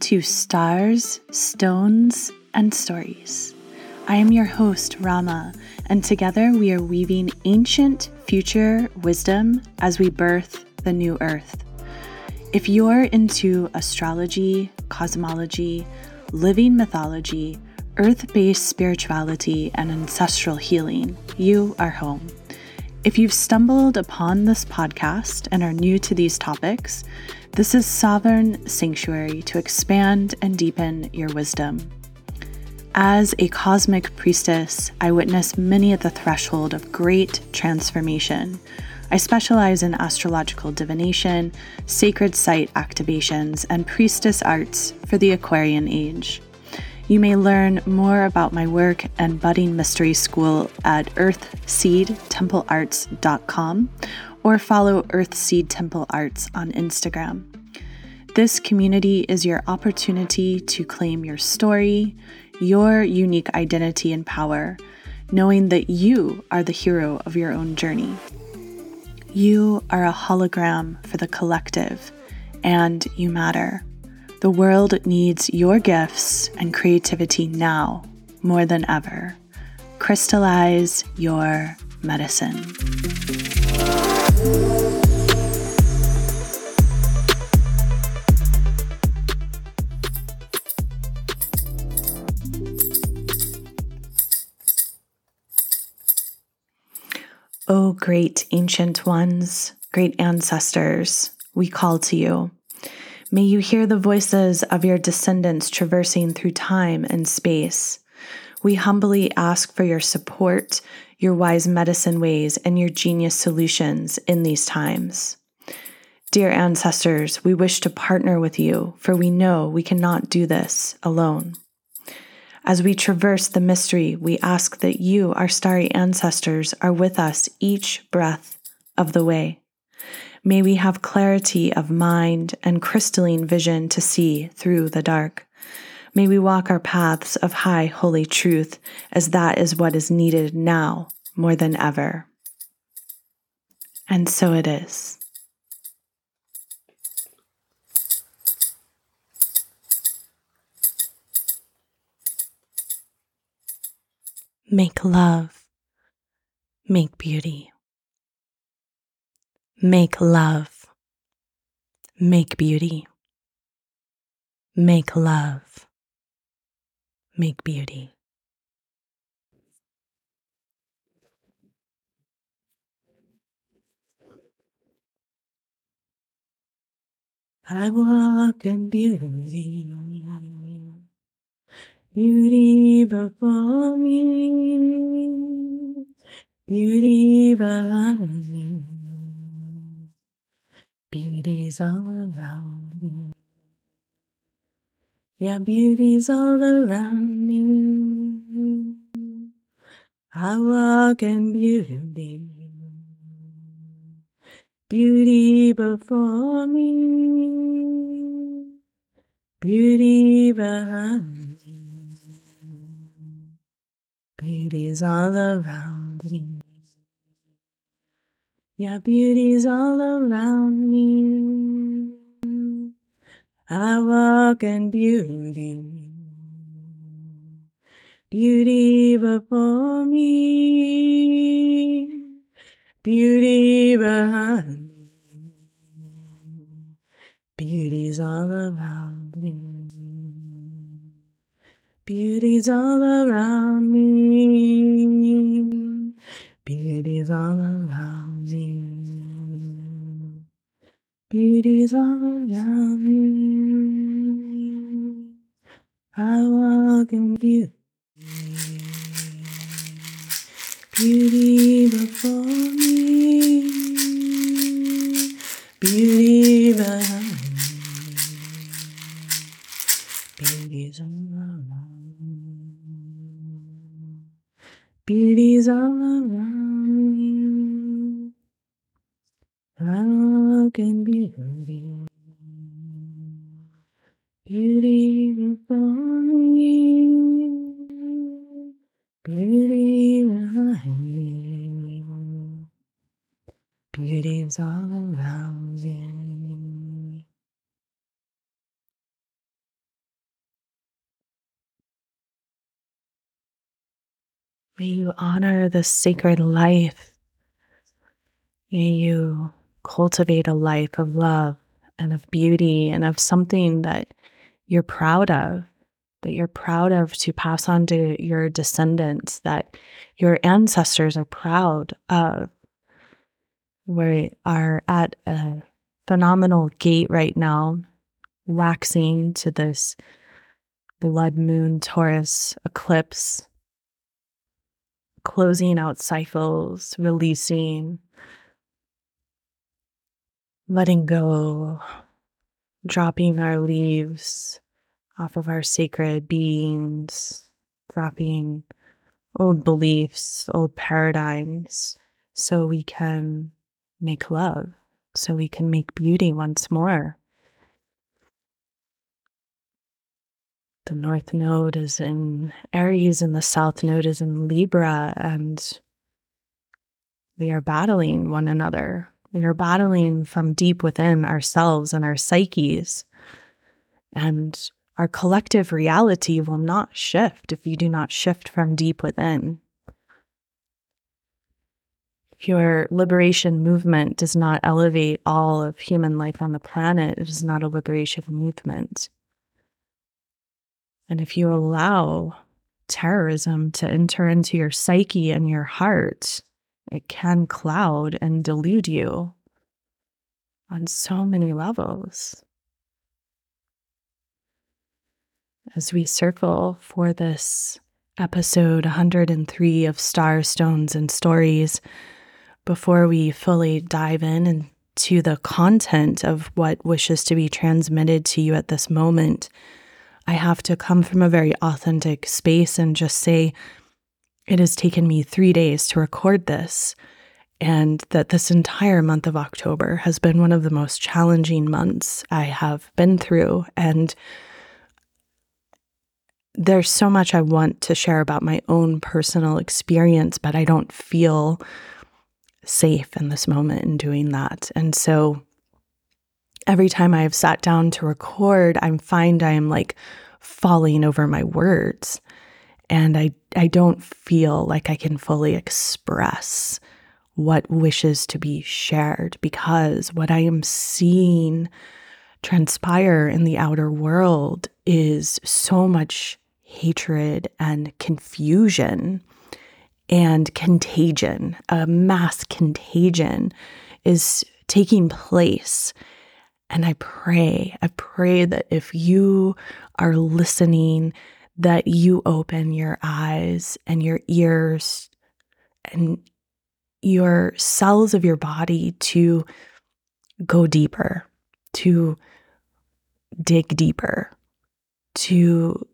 to Stars, Stones, and Stories. I am your host, Ra Ma, and together we are weaving ancient future wisdom as we birth the new earth. If you're into astrology, cosmology, living mythology, earth based spirituality, and ancestral healing, you are home. If you've stumbled upon this podcast and are new to these topics, this is Sovereign Sanctuary to expand and deepen your wisdom. As a cosmic priestess, I witness many at the threshold of great transformation. I specialize in astrological divination, sacred site activations, and priestess arts for the Aquarian age. You may learn more about my work and budding mystery school at earthseedtemplearts.com or follow Earthseed Temple Arts on Instagram. This community is your opportunity to claim your story, your unique identity and power, knowing that you are the hero of your own journey. You are a hologram for the collective, and you matter. The world needs your gifts and creativity now more than ever. Crystallize your medicine. O oh, great ancient ones, great ancestors, we call to you. May you hear the voices of your descendants traversing through time and space. We humbly ask for your support, your wise medicine ways, and your genius solutions in these times. Dear ancestors, we wish to partner with you, for we know we cannot do this alone. As we traverse the mystery, we ask that you, our starry ancestors, are with us each breath of the way. May we have clarity of mind and crystalline vision to see through the dark. May we walk our paths of high holy truth, as that is what is needed now more than ever. And so it is. Make love. Make beauty. Make love. Make beauty. Make love. Make beauty. I walk in beauty beauty before me, beauty behind me, beauty's all around me. Yeah, beauty's all around me. I walk in beauty, beauty before me, beauty behind me. Beauty's all around me. Yeah, beauty's all around me. I walk in beauty. Beauty before me. Beauty behind me. Beauty's all around me. Beauty's all around me. Beauty's all around Beauty's all around me. I walk in beauty. Before me. Beauty behind me. Beauty's all around me. Beauty's all around me. How can beauty beauty from you? Beauty behind you. Beauty's all around me. May you honor the sacred life. May you cultivate a life of love and of beauty and of something that you're proud of, that you're proud of to pass on to your descendants, that your ancestors are proud of. We are at a phenomenal gate right now, waxing to this blood moon Taurus eclipse, closing out cycles, releasing, letting go, dropping our leaves off of our sacred beings, dropping old beliefs, old paradigms, so we can make love, so we can make beauty once more. The North Node is in Aries and the South Node is in Libra, and we are battling one another. We are battling from deep within ourselves and our psyches. And our collective reality will not shift if you do not shift from deep within. If your liberation movement does not elevate all of human life on the planet, it is not a liberation movement. And if you allow terrorism to enter into your psyche and your heart, it can cloud and delude you on so many levels. As we circle for this episode 103 of Star Stones and Stories, before we fully dive in into the content of what wishes to be transmitted to you at this moment, I have to come from a very authentic space and just say, it has taken me three days to record this, and that this entire month of October has been one of the most challenging months I have been through. And there's so much I want to share about my own personal experience, but I don't feel safe in this moment in doing that. And so every time I have sat down to record, I find I am like falling over my words. And I, I don't feel like I can fully express what wishes to be shared because what I am seeing transpire in the outer world is so much hatred and confusion and contagion, a mass contagion is taking place. And I pray, I pray that if you are listening, that you open your eyes and your ears and your cells of your body to go deeper, to dig deeper, to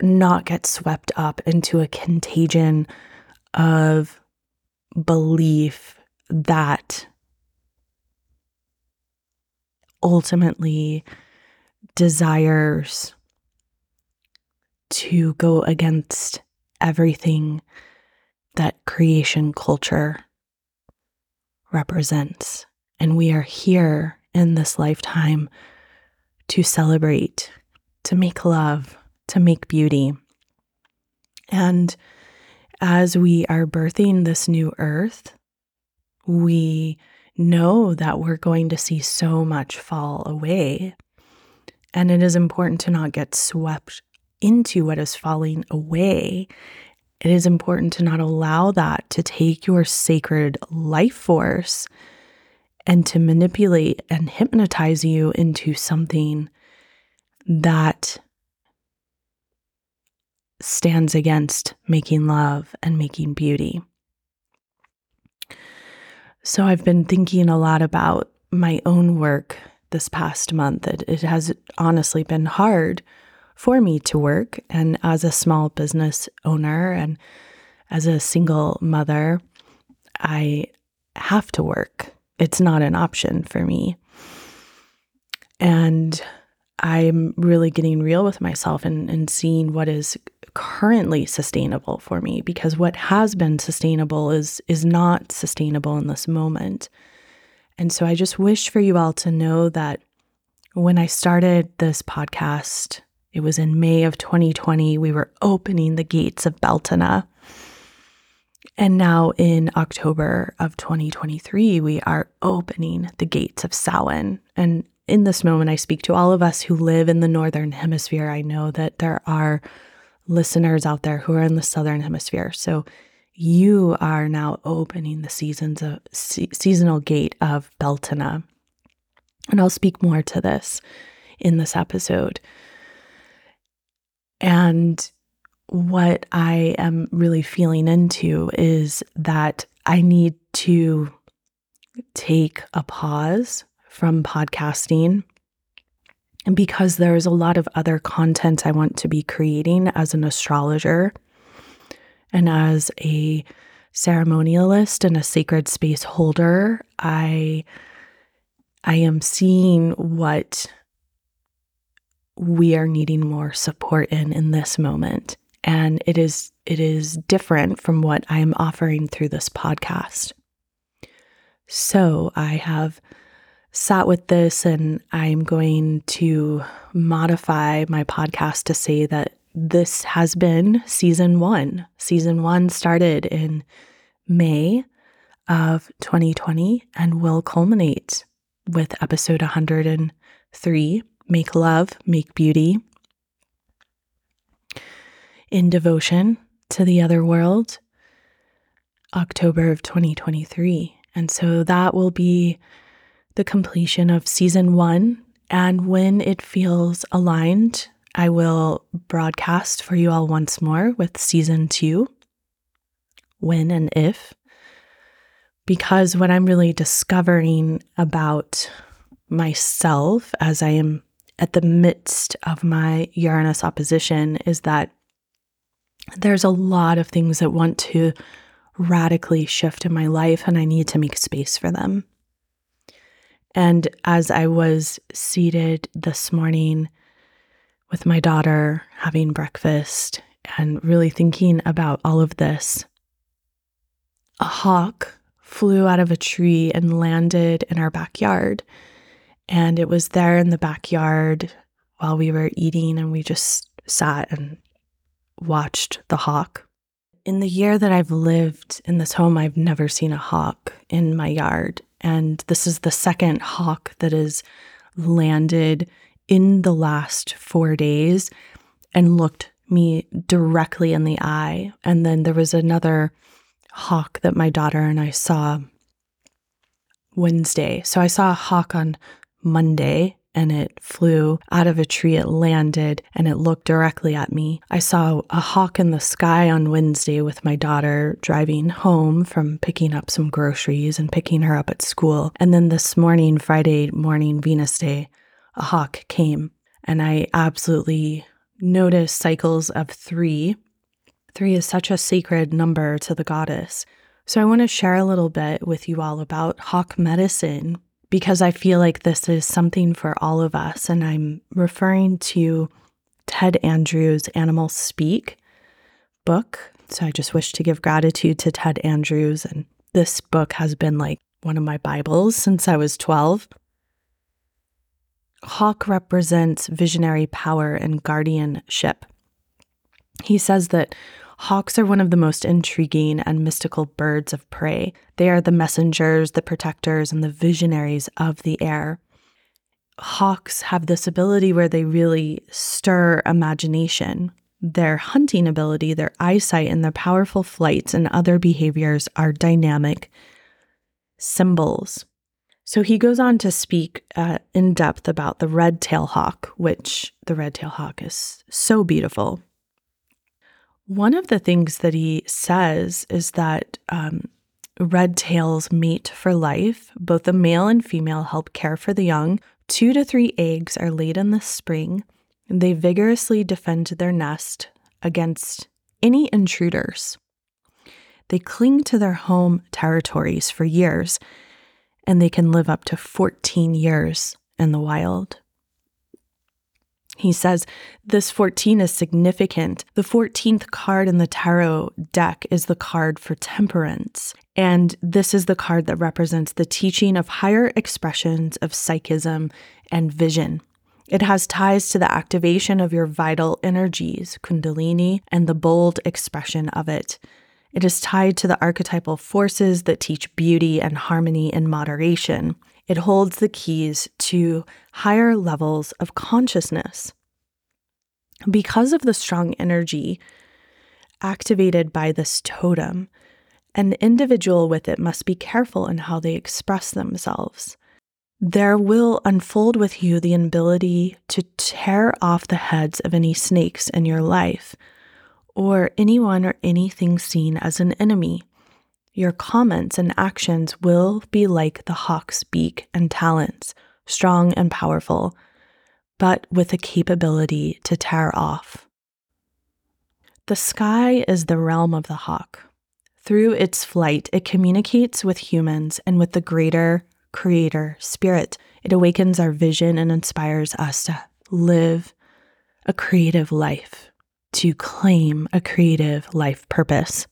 not get swept up into a contagion of belief that ultimately desires to go against everything that creation culture represents. And we are here in this lifetime to celebrate, to make love, to make beauty. And as we are birthing this new earth, we know that we're going to see so much fall away. And it is important to not get swept into what is falling away. It is important to not allow that to take your sacred life force and to manipulate and hypnotize you into something that stands against making love and making beauty. So I've been thinking a lot about my own work this past month. It, it has honestly been hard for me to work. And as a small business owner and as a single mother, I have to work. It's not an option for me. And I'm really getting real with myself and, and seeing what is currently sustainable for me because what has been sustainable is is not sustainable in this moment. And so I just wish for you all to know that when I started this podcast, it was in May of 2020, we were opening the gates of Beltana. And now in October of 2023, we are opening the gates of Samhain. And in this moment, I speak to all of us who live in the Northern Hemisphere. I know that there are listeners out there who are in the Southern Hemisphere. So you are now opening the seasons of se- seasonal gate of Beltana. And I'll speak more to this in this episode. And what I am really feeling into is that I need to take a pause from podcasting because there's a lot of other content I want to be creating as an astrologer and as a ceremonialist and a sacred space holder, I I am seeing what we are needing more support in in this moment and it is it is different from what I'm offering through this podcast. So, I have sat with this and I'm going to modify my podcast to say that this has been season 1. Season 1 started in May of 2020 and will culminate with episode 103 Make Love, Make Beauty. In devotion to the other world, October of 2023. And so that will be the completion of season one. And when it feels aligned, I will broadcast for you all once more with season two, when and if. Because what I'm really discovering about myself as I am at the midst of my Uranus opposition is that there's a lot of things that want to radically shift in my life, and I need to make space for them. And as I was seated this morning with my daughter, having breakfast, and really thinking about all of this, a hawk flew out of a tree and landed in our backyard. And it was there in the backyard while we were eating, and we just sat and watched the hawk. In the year that I've lived in this home, I've never seen a hawk in my yard. And this is the second hawk that has landed in the last four days and looked me directly in the eye. And then there was another hawk that my daughter and I saw Wednesday. So I saw a hawk on Monday and it flew out of a tree. It landed and it looked directly at me. I saw a hawk in the sky on Wednesday with my daughter driving home from picking up some groceries and picking her up at school. And then this morning, Friday morning, Venus Day, a hawk came and I absolutely noticed cycles of three. Three is such a sacred number to the goddess. So I want to share a little bit with you all about hawk medicine because I feel like this is something for all of us. And I'm referring to Ted Andrews' Animal Speak book. So I just wish to give gratitude to Ted Andrews. And this book has been like one of my Bibles since I was 12. Hawk represents visionary power and guardianship. He says that Hawks are one of the most intriguing and mystical birds of prey. They are the messengers, the protectors, and the visionaries of the air. Hawks have this ability where they really stir imagination. Their hunting ability, their eyesight, and their powerful flights and other behaviors are dynamic symbols. So he goes on to speak uh, in depth about the red tail hawk, which the red tail hawk is so beautiful. One of the things that he says is that um, red tails mate for life. Both the male and female help care for the young. Two to three eggs are laid in the spring. They vigorously defend their nest against any intruders. They cling to their home territories for years, and they can live up to 14 years in the wild. He says this 14 is significant. The 14th card in the tarot deck is the card for temperance. And this is the card that represents the teaching of higher expressions of psychism and vision. It has ties to the activation of your vital energies, Kundalini, and the bold expression of it. It is tied to the archetypal forces that teach beauty and harmony and moderation. It holds the keys to higher levels of consciousness. Because of the strong energy activated by this totem, an individual with it must be careful in how they express themselves. There will unfold with you the ability to tear off the heads of any snakes in your life, or anyone or anything seen as an enemy. Your comments and actions will be like the hawk's beak and talons, strong and powerful, but with a capability to tear off. The sky is the realm of the hawk. Through its flight, it communicates with humans and with the greater creator spirit. It awakens our vision and inspires us to live a creative life, to claim a creative life purpose.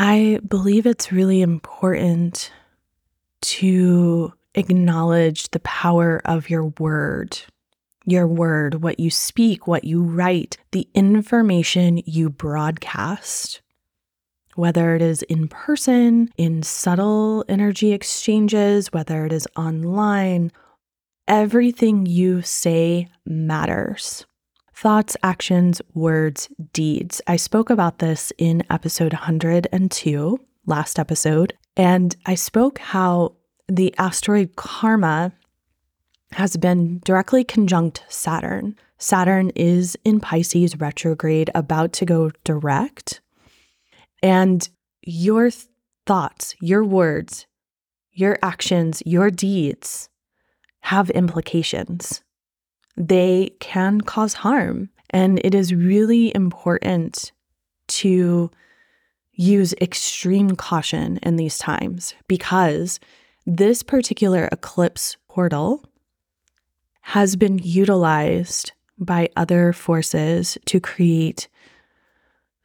I believe it's really important to acknowledge the power of your word. Your word, what you speak, what you write, the information you broadcast, whether it is in person, in subtle energy exchanges, whether it is online, everything you say matters thoughts, actions, words, deeds. I spoke about this in episode 102, last episode, and I spoke how the asteroid Karma has been directly conjunct Saturn. Saturn is in Pisces retrograde, about to go direct. And your thoughts, your words, your actions, your deeds have implications they can cause harm. And it is really important to use extreme caution in these times because this particular eclipse portal has been utilized by other forces to create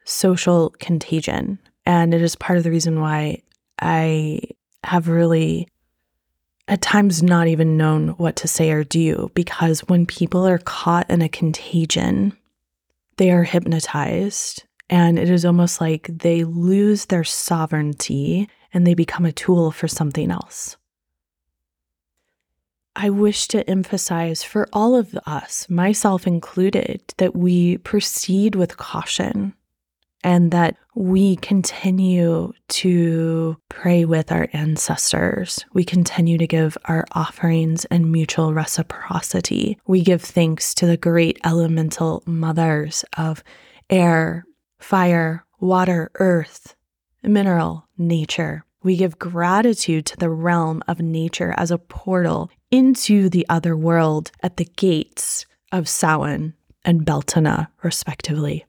social contagion. And it is part of the reason why I have really at times not even known what to say or do because when people are caught in a contagion, they are hypnotized and it is almost like they lose their sovereignty and they become a tool for something else. I wish to emphasize for all of us, myself included, that we proceed with caution and that we continue to pray with our ancestors. We continue to give our offerings and mutual reciprocity. We give thanks to the great elemental mothers of air, fire, water, earth, mineral, nature. We give gratitude to the realm of nature as a portal into the other world at the gates of Samhain and Beltana, respectively.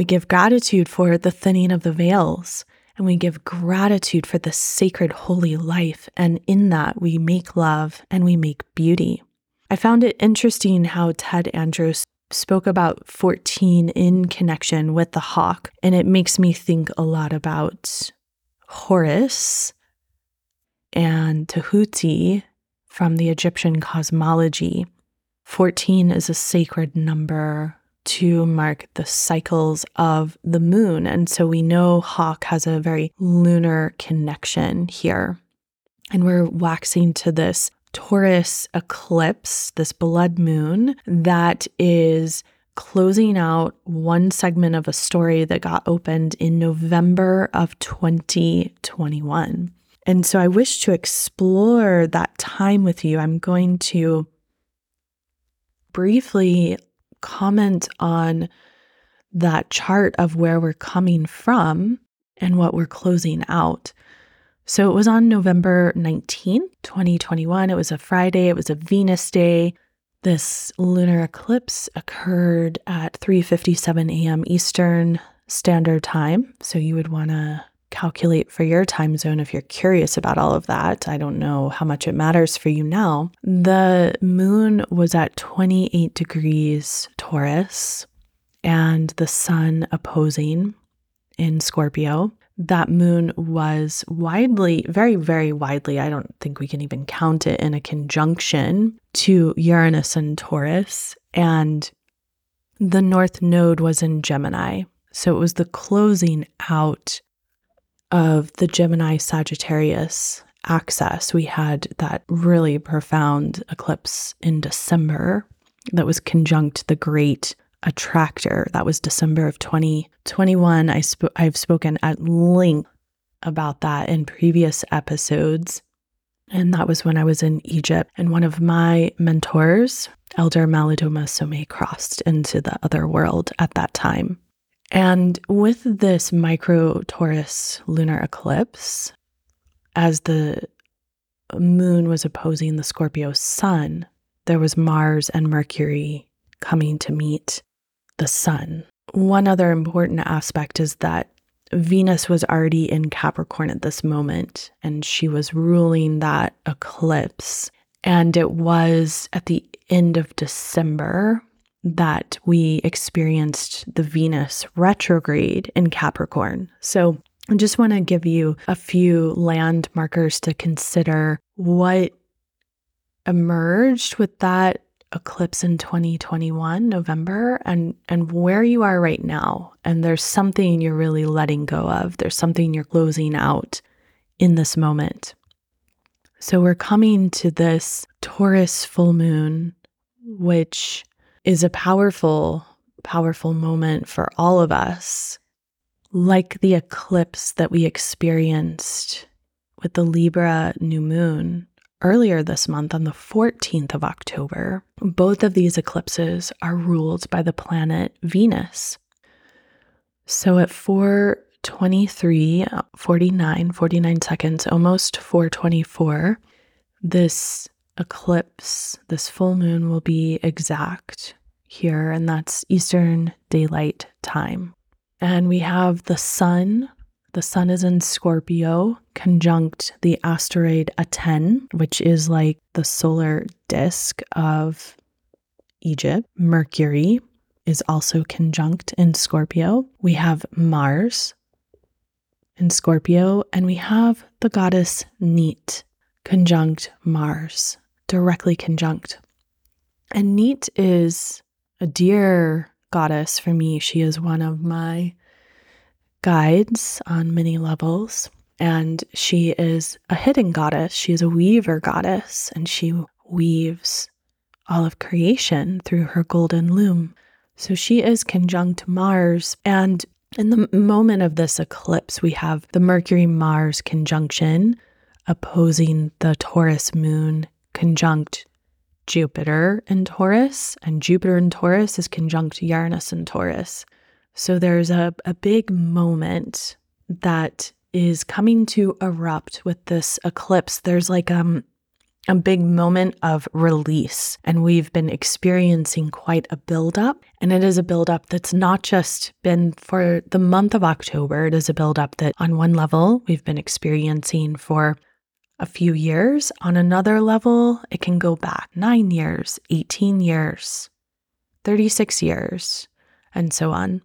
We give gratitude for the thinning of the veils, and we give gratitude for the sacred holy life. And in that, we make love and we make beauty. I found it interesting how Ted Andrews spoke about 14 in connection with the hawk, and it makes me think a lot about Horus and Tahuti from the Egyptian cosmology. 14 is a sacred number to mark the cycles of the moon. And so we know Hawk has a very lunar connection here. And we're waxing to this Taurus eclipse, this blood moon that is closing out one segment of a story that got opened in November of 2021. And so I wish to explore that time with you. I'm going to briefly comment on that chart of where we're coming from and what we're closing out. So it was on November 19th, 2021. It was a Friday, it was a Venus day. This lunar eclipse occurred at 3:57 a.m. Eastern Standard Time, so you would want to calculate for your time zone if you're curious about all of that. I don't know how much it matters for you now. The moon was at 28 degrees Taurus and the sun opposing in Scorpio. That moon was widely, very, very widely, I don't think we can even count it in a conjunction to Uranus and Taurus. And the North Node was in Gemini. So it was the closing out of the Gemini Sagittarius axis. We had that really profound eclipse in December that was conjunct the great attractor. That was December of 2021. I sp- I've spoken at length about that in previous episodes. And that was when I was in Egypt. And one of my mentors, Elder Malidoma Somé, crossed into the other world at that time. And with this micro Taurus lunar eclipse, as the moon was opposing the Scorpio sun, there was Mars and Mercury coming to meet the sun. One other important aspect is that Venus was already in Capricorn at this moment, and she was ruling that eclipse. And it was at the end of December that we experienced the Venus retrograde in Capricorn. So I just want to give you a few land markers to consider what emerged with that eclipse in 2021 November and and where you are right now. And there's something you're really letting go of. There's something you're closing out in this moment. So we're coming to this Taurus full moon which is a powerful powerful moment for all of us like the eclipse that we experienced with the Libra new moon earlier this month on the 14th of October, both of these eclipses are ruled by the planet Venus. So at 423, 49, 49 seconds, almost 424, this eclipse, this full moon will be exact here, and that's Eastern Daylight Time. And we have the sun the sun is in Scorpio, conjunct the asteroid Aten, which is like the solar disk of Egypt. Mercury is also conjunct in Scorpio. We have Mars in Scorpio, and we have the goddess Neet conjunct Mars, directly conjunct. And Neet is a dear goddess for me. She is one of my guides on many levels. And she is a hidden goddess. She is a weaver goddess, and she weaves all of creation through her golden loom. So she is conjunct Mars. And in the moment of this eclipse, we have the Mercury Mars conjunction opposing the Taurus moon conjunct Jupiter in Taurus, and Jupiter in Taurus is conjunct Uranus in Taurus. So there's a, a big moment that is coming to erupt with this eclipse. There's like um, a big moment of release, and we've been experiencing quite a buildup. And it is a buildup that's not just been for the month of October, it is a buildup that, on one level, we've been experiencing for a few years. On another level, it can go back nine years, 18 years, 36 years, and so on.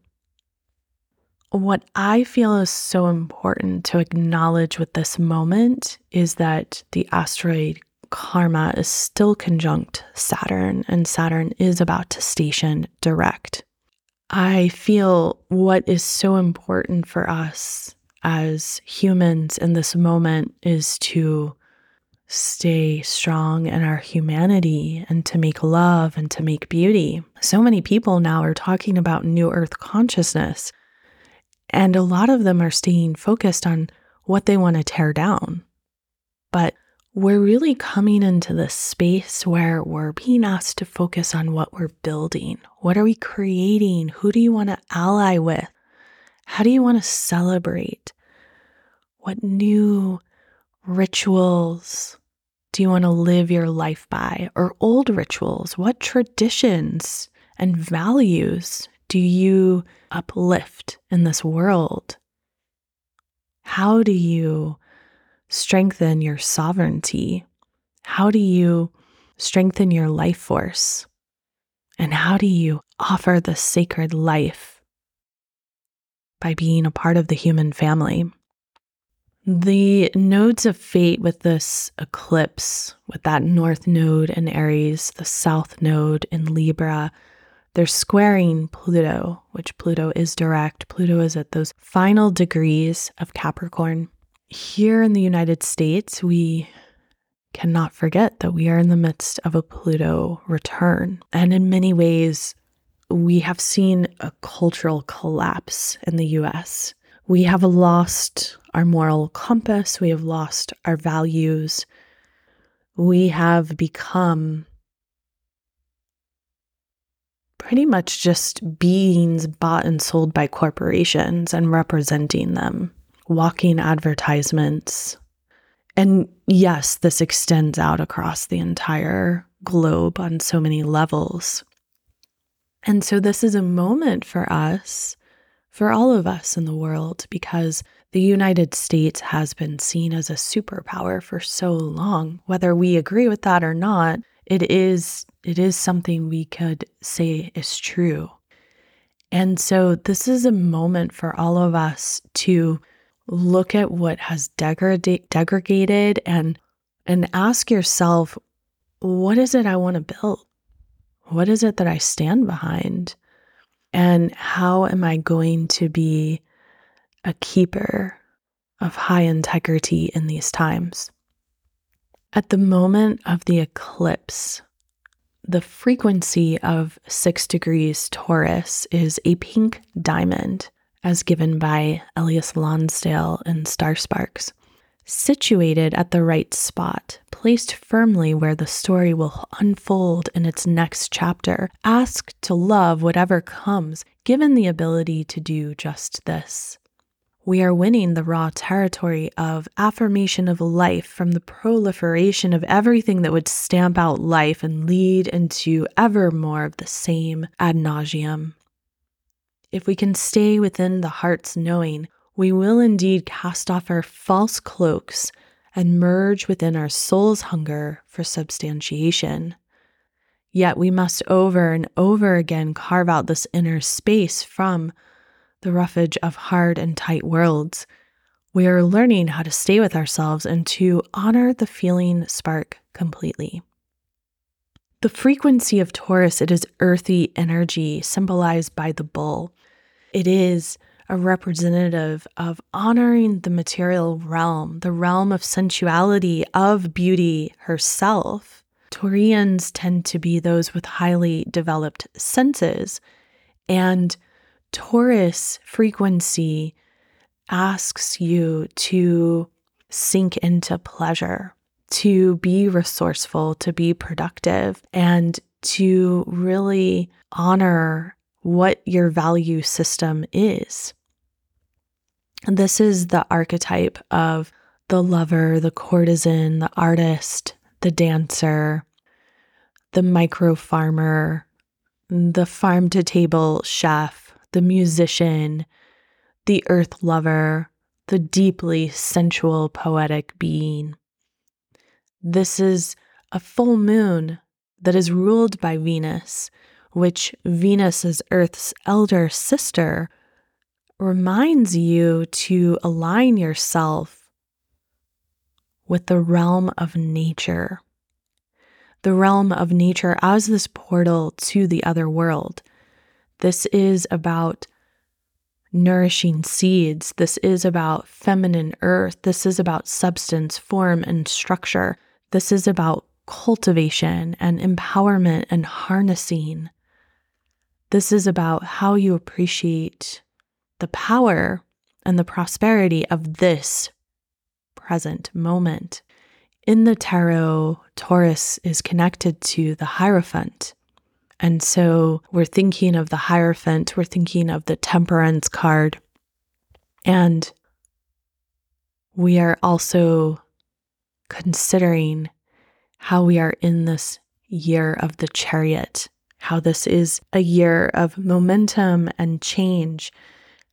What I feel is so important to acknowledge with this moment is that the asteroid Karma is still conjunct Saturn, and Saturn is about to station direct. I feel what is so important for us as humans in this moment is to stay strong in our humanity and to make love and to make beauty. So many people now are talking about new earth consciousness. And a lot of them are staying focused on what they want to tear down. But we're really coming into this space where we're being asked to focus on what we're building. What are we creating? Who do you want to ally with? How do you want to celebrate? What new rituals do you want to live your life by? Or old rituals? What traditions and values do you uplift in this world? How do you strengthen your sovereignty? How do you strengthen your life force? And how do you offer the sacred life by being a part of the human family? The nodes of fate with this eclipse, with that north node in Aries, the south node in Libra, they're squaring Pluto, which Pluto is direct. Pluto is at those final degrees of Capricorn. Here in the United States, we cannot forget that we are in the midst of a Pluto return. And in many ways, we have seen a cultural collapse in the US. We have lost our moral compass, we have lost our values, we have become pretty much just beings bought and sold by corporations and representing them, walking advertisements. And yes, this extends out across the entire globe on so many levels. And so, this is a moment for us, for all of us in the world, because the United States has been seen as a superpower for so long. Whether we agree with that or not, it is it is something we could say is true. And so this is a moment for all of us to look at what has degrade, degraded and and ask yourself what is it I want to build? What is it that I stand behind? And how am I going to be a keeper of high integrity in these times? At the moment of the eclipse, the frequency of six degrees Taurus is a pink diamond, as given by Elias Lonsdale in Star Sparks situated at the right spot, placed firmly where the story will unfold in its next chapter. Ask to love whatever comes, given the ability to do just this. We are winning the raw territory of affirmation of life from the proliferation of everything that would stamp out life and lead into ever more of the same ad nauseum. If we can stay within the heart's knowing, we will indeed cast off our false cloaks and merge within our soul's hunger for substantiation. Yet we must over and over again carve out this inner space from the roughage of hard and tight worlds. We are learning how to stay with ourselves and to honor the feeling spark completely. The frequency of Taurus, it is earthy energy symbolized by the bull. It is a representative of honoring the material realm, the realm of sensuality, of beauty herself. Taurians tend to be those with highly developed senses, and Taurus frequency asks you to sink into pleasure, to be resourceful, to be productive, and to really honor what your value system is. This is the archetype of the lover, the courtesan, the artist, the dancer, the micro farmer, the farm to table chef, the musician, the earth lover, the deeply sensual poetic being. This is a full moon that is ruled by Venus, which Venus is Earth's elder sister, reminds you to align yourself with the realm of nature. The realm of nature as this portal to the other world. This is about nourishing seeds. This is about feminine earth. This is about substance, form, and structure. This is about cultivation and empowerment and harnessing. This is about how you appreciate the power and the prosperity of this present moment. In the tarot, Taurus is connected to the Hierophant. And so we're thinking of the Hierophant, we're thinking of the Temperance card. And we are also considering how we are in this year of the chariot how this is a year of momentum and change,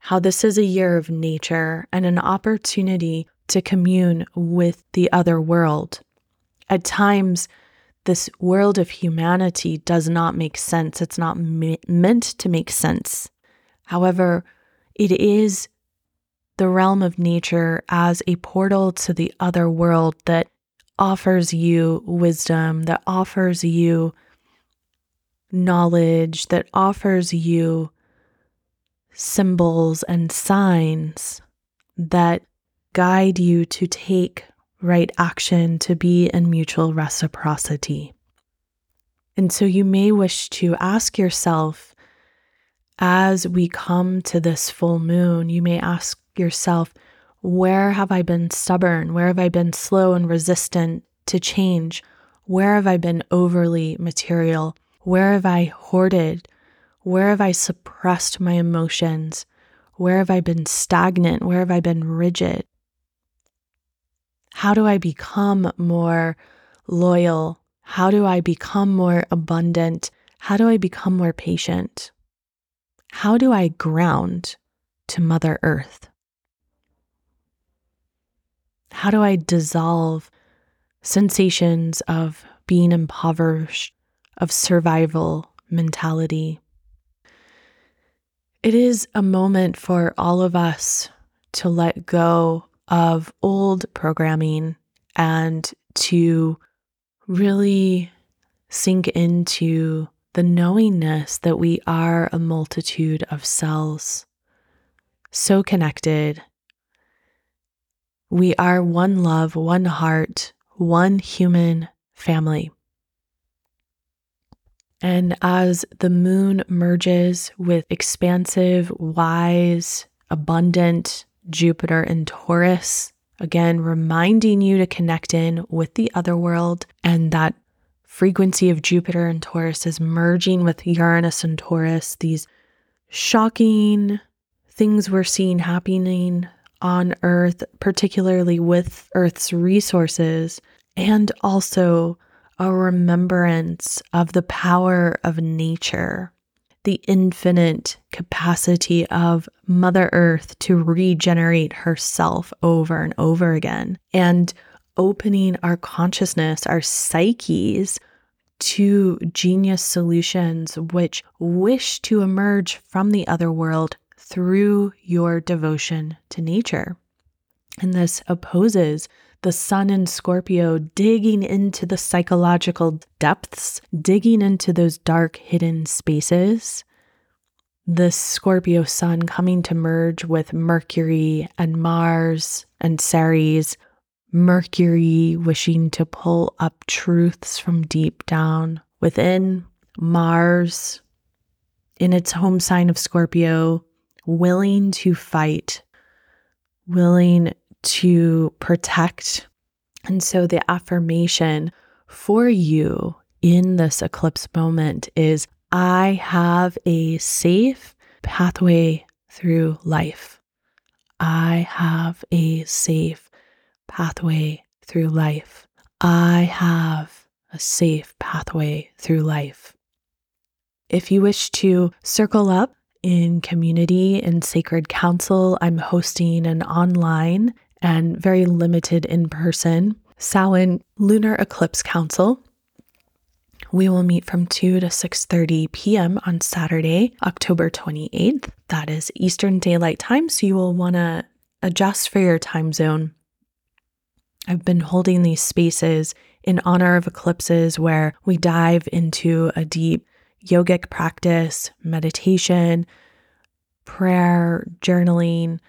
how this is a year of nature and an opportunity to commune with the other world. At times, this world of humanity does not make sense. It's not me- meant to make sense. However, it is the realm of nature as a portal to the other world that offers you wisdom, that offers you knowledge that offers you symbols and signs that guide you to take right action, to be in mutual reciprocity. And so you may wish to ask yourself as we come to this full moon, you may ask yourself, where have I been stubborn? Where have I been slow and resistant to change? Where have I been overly material? Where have I hoarded? Where have I suppressed my emotions? Where have I been stagnant? Where have I been rigid? How do I become more loyal? How do I become more abundant? How do I become more patient? How do I ground to Mother Earth? How do I dissolve sensations of being impoverished, of survival mentality? It is a moment for all of us to let go of old programming and to really sink into the knowingness that we are a multitude of cells, so connected. We are one love, one heart, one human family. And as the moon merges with expansive, wise, abundant Jupiter in Taurus, again, reminding you to connect in with the other world and that frequency of Jupiter and Taurus is merging with Uranus and Taurus, these shocking things we're seeing happening on Earth, particularly with Earth's resources, and also a remembrance of the power of nature, the infinite capacity of Mother Earth to regenerate herself over and over again, and opening our consciousness, our psyches to genius solutions which wish to emerge from the other world through your devotion to nature. And this opposes the sun in Scorpio digging into the psychological depths, digging into those dark hidden spaces. The Scorpio sun coming to merge with Mercury and Mars and Ceres. Mercury wishing to pull up truths from deep down within. Mars in its home sign of Scorpio, willing to fight, willing to protect. And so the affirmation for you in this eclipse moment is I have a safe pathway through life. I have a safe pathway through life. I have a safe pathway through life. If you wish to circle up in community and sacred council, I'm hosting an online and very limited in person Samhain Lunar Eclipse Council. We will meet from 2 to 6:30 p.m. on Saturday, October 28th. That is Eastern Daylight Time, so you will want to adjust for your time zone. I've been holding these spaces in honor of eclipses where we dive into a deep yogic practice, meditation, prayer, journaling,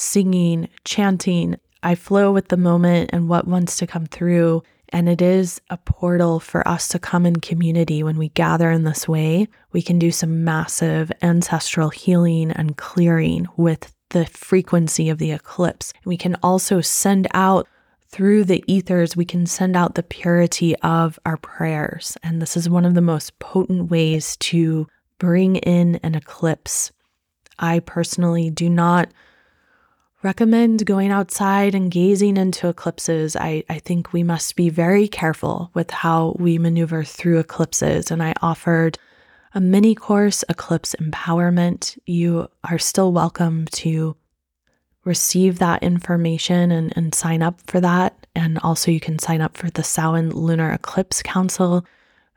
singing, chanting. I flow with the moment and what wants to come through. And it is a portal for us to come in community. When we gather in this way, we can do some massive ancestral healing and clearing with the frequency of the eclipse. We can also send out through the ethers, we can send out the purity of our prayers. And this is one of the most potent ways to bring in an eclipse. I personally do not recommend going outside and gazing into eclipses. I, I think we must be very careful with how we maneuver through eclipses. And I offered a mini course, Eclipse Empowerment. You are still welcome to receive that information and, and sign up for that. And also, you can sign up for the Samhain Lunar Eclipse Council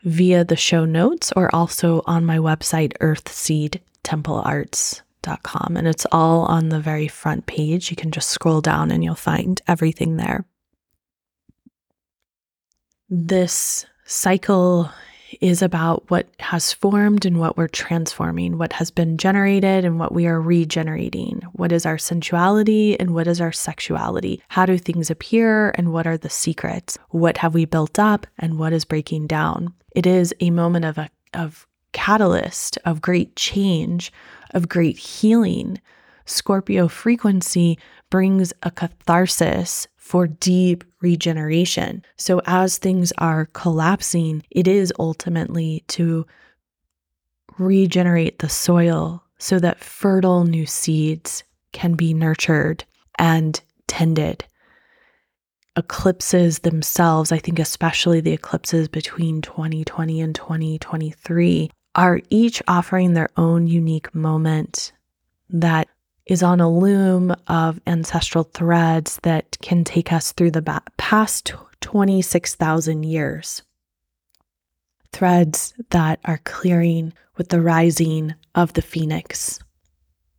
via the show notes or also on my website, Earthseed Temple Arts com, and it's all on the very front page. You can just scroll down and you'll find everything there. This cycle is about what has formed and what we're transforming, what has been generated and what we are regenerating. What is our sensuality and what is our sexuality? How do things appear and what are the secrets? What have we built up and what is breaking down? It is a moment of a of catalyst of great change, of great healing. Scorpio frequency brings a catharsis for deep regeneration. So, as things are collapsing, it is ultimately to regenerate the soil so that fertile new seeds can be nurtured and tended. Eclipses themselves, I think, especially the eclipses between 2020 and 2023, are each offering their own unique moment that is on a loom of ancestral threads that can take us through the past 26,000 years. Threads that are clearing with the rising of the phoenix.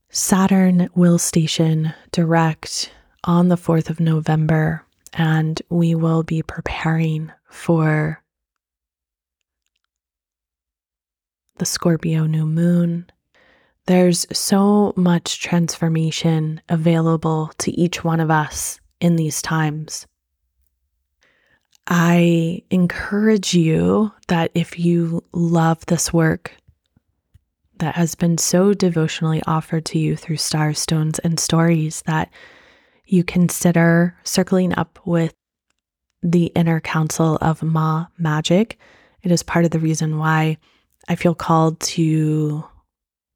Saturn will station direct on the 4th of November, and we will be preparing for the Scorpio new moon there's so much transformation available to each one of us in these times. I encourage you that if you love this work that has been so devotionally offered to you through stars, stones, and stories, that you consider circling up with the inner council of Ma Magick. It is part of the reason why I feel called to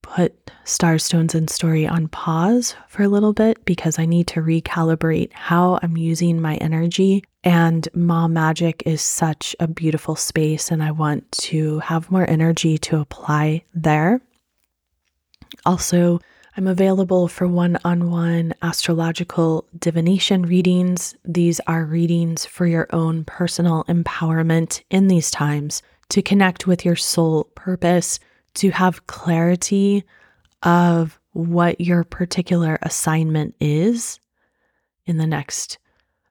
put Star Stones and Story on pause for a little bit because I need to recalibrate how I'm using my energy. And Ma Magick is such a beautiful space, and I want to have more energy to apply there. Also, I'm available for one on one astrological divination readings. These are readings for your own personal empowerment in these times to connect with your soul purpose to have clarity of what your particular assignment is in the next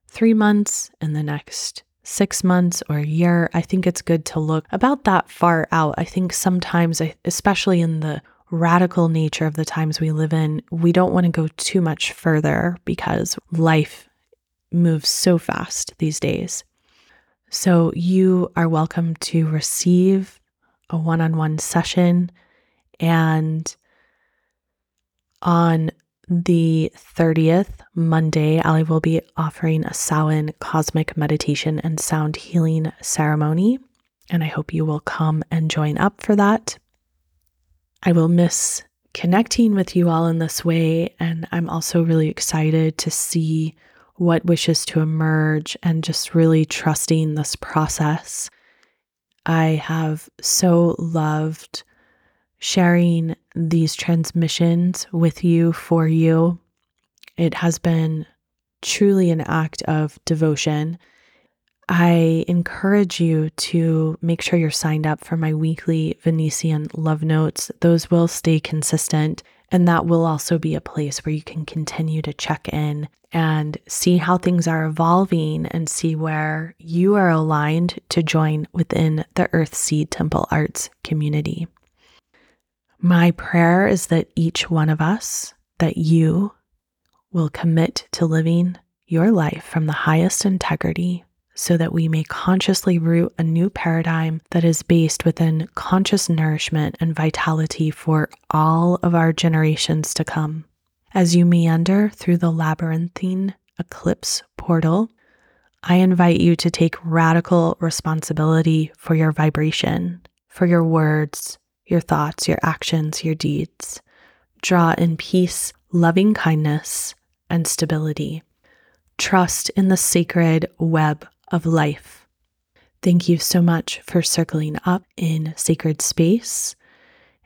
three months, in the next six months or a year. I think it's good to look about that far out. I think sometimes, especially in the radical nature of the times we live in, we don't want to go too much further because life moves so fast these days. So, you are welcome to receive a one on one session. And on the 30th, Monday, Ali will be offering a Samhain cosmic meditation and sound healing ceremony. And I hope you will come and join up for that. I will miss connecting with you all in this way. And I'm also really excited to see what wishes to emerge and just really trusting this process I have so loved sharing these transmissions with you for you. It has been truly an act of devotion. I encourage you to make sure you're signed up for my weekly Venusian love notes. Those will stay consistent, and that will also be a place where you can continue to check in and see how things are evolving and see where you are aligned to join within the Earth Seed Temple Arts community. My prayer is that each one of us, that you will commit to living your life from the highest integrity so that we may consciously root a new paradigm that is based within conscious nourishment and vitality for all of our generations to come. As you meander through the labyrinthine eclipse portal, I invite you to take radical responsibility for your vibration, for your words, your thoughts, your actions, your deeds. Draw in peace, loving kindness, and stability. Trust in the sacred web of life. Thank you so much for circling up in sacred space.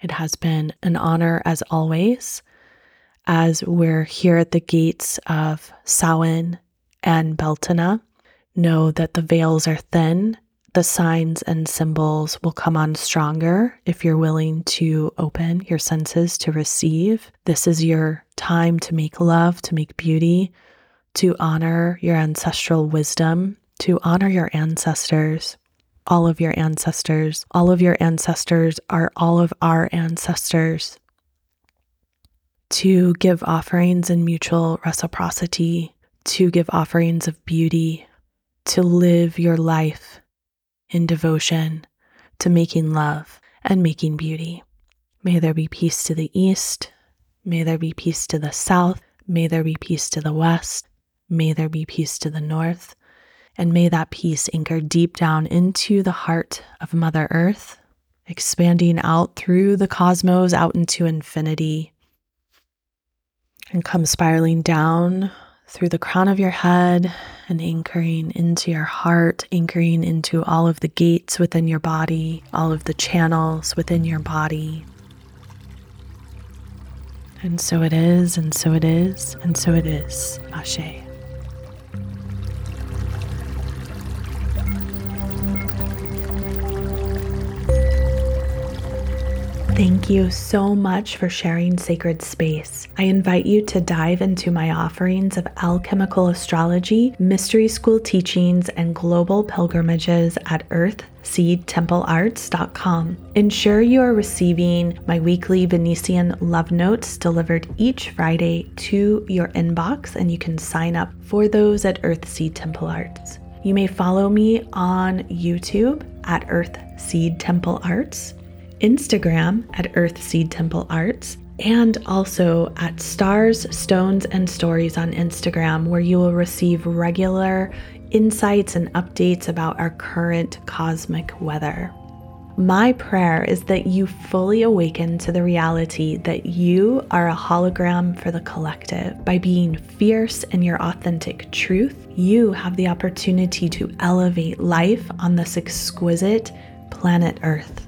It has been an honor as always as we're here at the gates of Samhain and Beltane. Know that the veils are thin. The signs and symbols will come on stronger if you're willing to open your senses to receive. This is your time to make love, to make beauty, to honor your ancestral wisdom, to honor your ancestors. all of your ancestors. All of your ancestors are all of our ancestors. To give offerings in mutual reciprocity, to give offerings of beauty, to live your life in devotion to making love and making beauty. May there be peace to the east. May there be peace to the south. May there be peace to the west. May there be peace to the north. And may that peace anchor deep down into the heart of Mother Earth, expanding out through the cosmos, out into infinity, and come spiraling down through the crown of your head and anchoring into your heart, anchoring into all of the gates within your body, all of the channels within your body. And so it is, and so it is, and so it is. Ashe. Thank you so much for sharing sacred space. I invite you to dive into my offerings of alchemical astrology, mystery school teachings, and global pilgrimages at earthseedtemplearts.com. Ensure you are receiving my weekly Venusian love notes delivered each Friday to your inbox, and you can sign up for those at Earthseed Temple Arts. You may follow me on YouTube at Earthseed Temple Arts Instagram at Earthseed Temple Arts, and also at Stars, Stones, and Stories on Instagram, where you will receive regular insights and updates about our current cosmic weather. My prayer is that you fully awaken to the reality that you are a hologram for the collective. By being fierce in your authentic truth, you have the opportunity to elevate life on this exquisite planet Earth